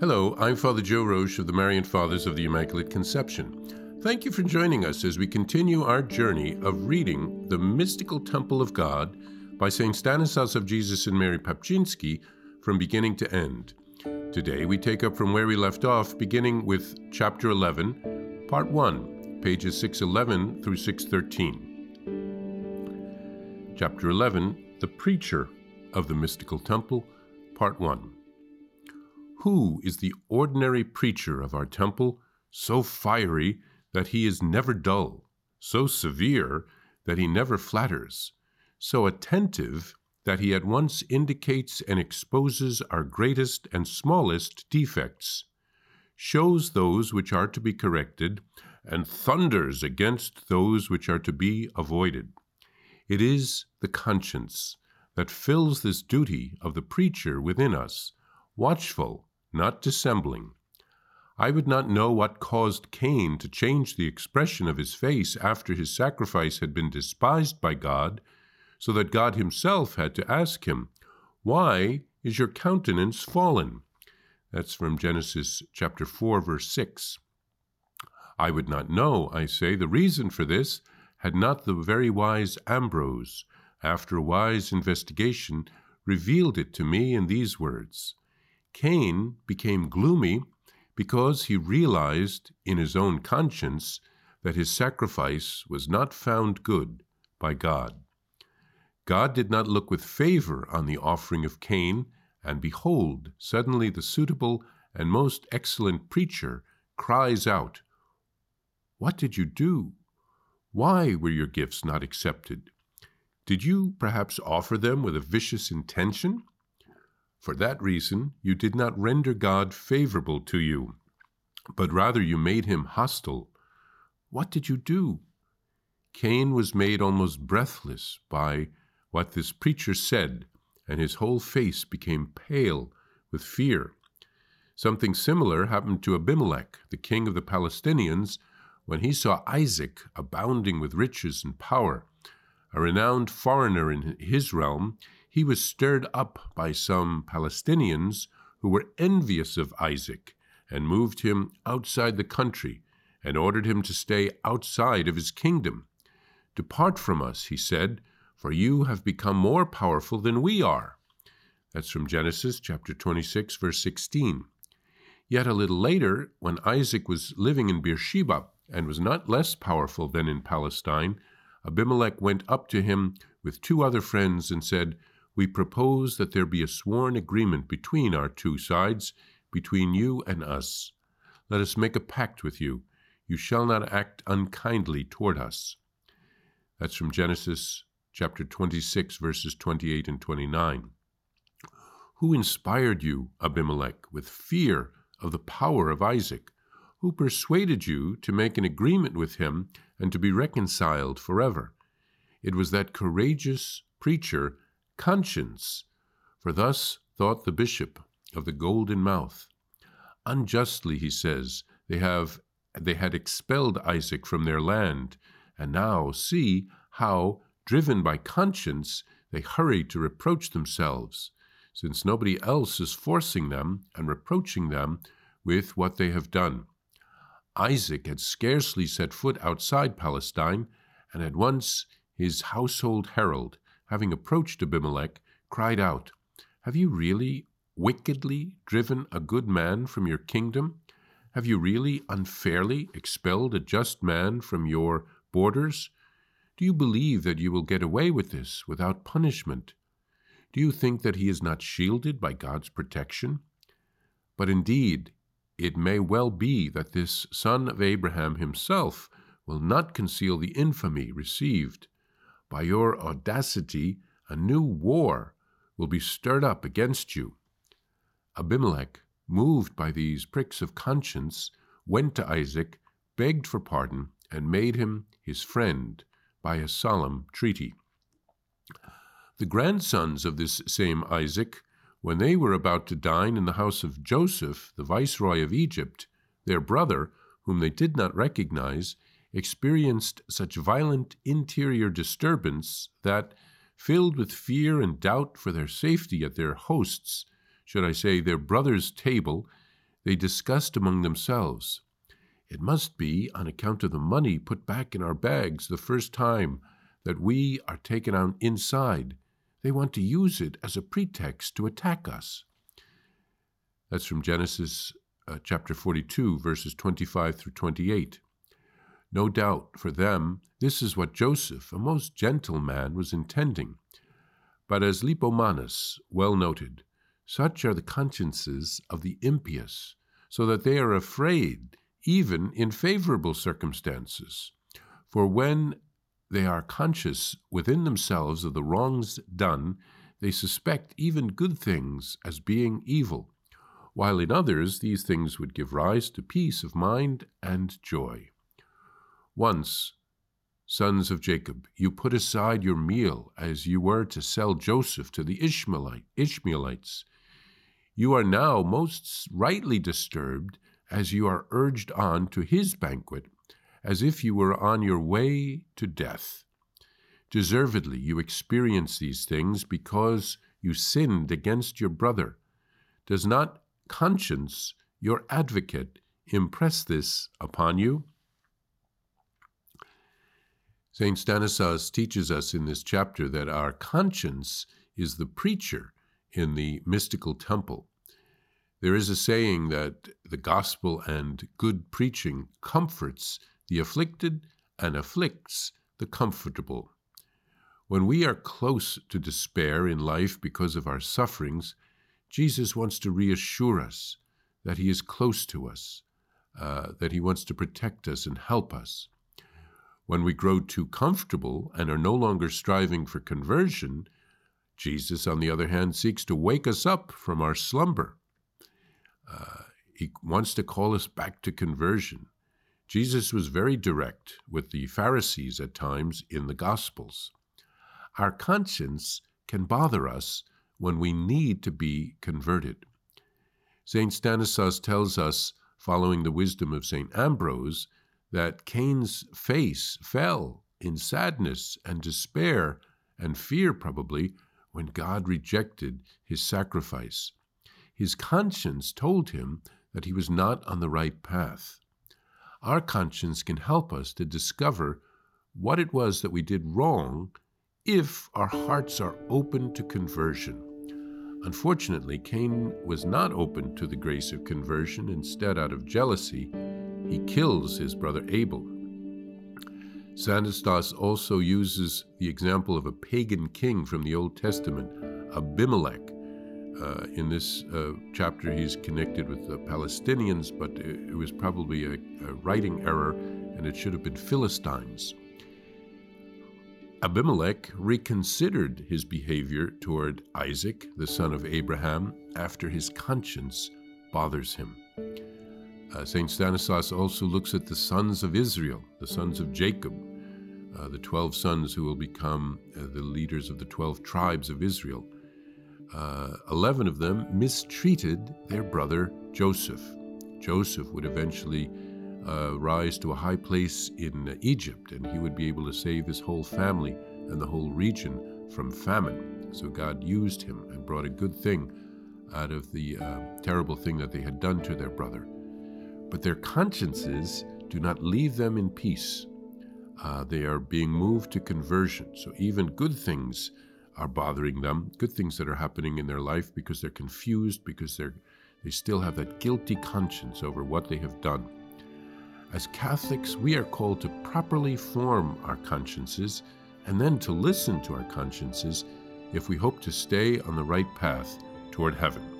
Hello, I'm Father Joe Roesch of the Marian Fathers of the Immaculate Conception. Thank you for joining us as we continue our journey of reading The Mystical Temple of God by St. Stanislaus of Jesus and Mary Papczyński from beginning to end. Today we take up from where we left off, beginning with chapter 11, part 1, pages 611 through 613. Chapter 11 The Preacher of the Mystical Temple, part 1. Who is the ordinary preacher of our temple, so fiery that he is never dull, so severe that he never flatters, so attentive that he at once indicates and exposes our greatest and smallest defects, shows those which are to be corrected, and thunders against those which are to be avoided. It is the conscience that fills this duty of the preacher within us, watchful not dissembling. I would not know what caused Cain to change the expression of his face after his sacrifice had been despised by God, so that God himself had to ask him, Why is your countenance fallen? That's from Genesis chapter 4, verse 6. I would not know, I say, the reason for this had not the very wise Ambrose, after a wise investigation, revealed it to me in these words Cain became gloomy because he realized in his own conscience that his sacrifice was not found good by God. God did not look with favor on the offering of Cain, and behold, suddenly the suitable and most excellent preacher cries out, What did you do? Why were your gifts not accepted? Did you perhaps offer them with a vicious intention? For that reason, you did not render God favorable to you, but rather you made him hostile. What did you do? Cain was made almost breathless by what this preacher said, and his whole face became pale with fear. Something similar happened to Abimelech, the king of the Palestinians, when he saw Isaac abounding with riches and power. A renowned foreigner in his realm, he was stirred up by some Palestinians who were envious of Isaac and moved him outside the country and ordered him to stay outside of his kingdom. Depart from us, he said, for you have become more powerful than we are. That's from Genesis chapter 26, verse 16. Yet a little later, when Isaac was living in Beersheba and was not less powerful than in Palestine, Abimelech went up to him with two other friends and said, we propose that there be a sworn agreement between our two sides, between you and us. Let us make a pact with you. You shall not act unkindly toward us. That's from Genesis chapter 26, verses 28 and 29. Who inspired you, Abimelech, with fear of the power of Isaac? Who persuaded you to make an agreement with him and to be reconciled forever? It was that courageous preacher conscience, for thus thought the bishop of the Golden Mouth. Unjustly, he says, they have they had expelled Isaac from their land, and now see how, driven by conscience, they hurry to reproach themselves, since nobody else is forcing them and reproaching them with what they have done. Isaac had scarcely set foot outside Palestine, and at once his household herald having approached Abimelech, cried out, Have you really wickedly driven a good man from your kingdom? Have you really unfairly expelled a just man from your borders? Do you believe that you will get away with this without punishment? Do you think that he is not shielded by God's protection? But indeed, it may well be that this son of Abraham himself will not conceal the infamy received by your audacity, a new war will be stirred up against you. Abimelech, moved by these pricks of conscience, went to Isaac, begged for pardon, and made him his friend by a solemn treaty. The grandsons of this same Isaac, when they were about to dine in the house of Joseph, the viceroy of Egypt, their brother, whom they did not recognize, experienced such violent interior disturbance that, filled with fear and doubt for their safety at their host's, should I say, their brother's table, they discussed among themselves, It must be on account of the money put back in our bags the first time that we are taken out inside. They want to use it as a pretext to attack us. That's from Genesis uh, chapter 42, verses 25 through 28. No doubt for them, this is what Joseph, a most gentle man, was intending. But as Lippomanus well noted, such are the consciences of the impious, so that they are afraid even in favorable circumstances. For when they are conscious within themselves of the wrongs done, they suspect even good things as being evil, while in others these things would give rise to peace of mind and joy. Once, sons of Jacob, you put aside your meal as you were to sell Joseph to the Ishmaelite, Ishmaelites. You are now most rightly disturbed as you are urged on to his banquet, as if you were on your way to death. Deservedly, you experience these things because you sinned against your brother. Does not conscience, your advocate, impress this upon you? St. Stanislaus teaches us in this chapter that our conscience is the preacher in the mystical temple. There is a saying that the gospel and good preaching comforts the afflicted and afflicts the comfortable. When we are close to despair in life because of our sufferings, Jesus wants to reassure us that He is close to us, uh, that He wants to protect us and help us. When we grow too comfortable and are no longer striving for conversion, Jesus, on the other hand, seeks to wake us up from our slumber. Uh, he wants to call us back to conversion. Jesus was very direct with the Pharisees at times in the Gospels. Our conscience can bother us when we need to be converted. St. Stanislaus tells us, following the wisdom of St. Ambrose, that Cain's face fell in sadness and despair and fear, probably, when God rejected his sacrifice. His conscience told him that he was not on the right path. Our conscience can help us to discover what it was that we did wrong if our hearts are open to conversion. Unfortunately, Cain was not open to the grace of conversion. Instead, out of jealousy, he kills his brother Abel. Stanislaus also uses the example of a pagan king from the Old Testament, Abimelech. Uh, in this uh, chapter, he's connected with the Palestinians, but it was probably a, a writing error, and it should have been Philistines. Abimelech reconsidered his behavior toward Isaac, the son of Abraham, after his conscience bothers him. Uh, St. Stanislaus also looks at the sons of Israel, the sons of Jacob, uh, the 12 sons who will become uh, the leaders of the 12 tribes of Israel. Uh, 11 of them mistreated their brother Joseph. Joseph would eventually uh, rise to a high place in Egypt, and he would be able to save his whole family and the whole region from famine. So God used him and brought a good thing out of the uh, terrible thing that they had done to their brother but their consciences do not leave them in peace. Uh, they are being moved to conversion. So even good things are bothering them, good things that are happening in their life because they're confused, because they're, they still have that guilty conscience over what they have done. As Catholics, we are called to properly form our consciences and then to listen to our consciences if we hope to stay on the right path toward heaven.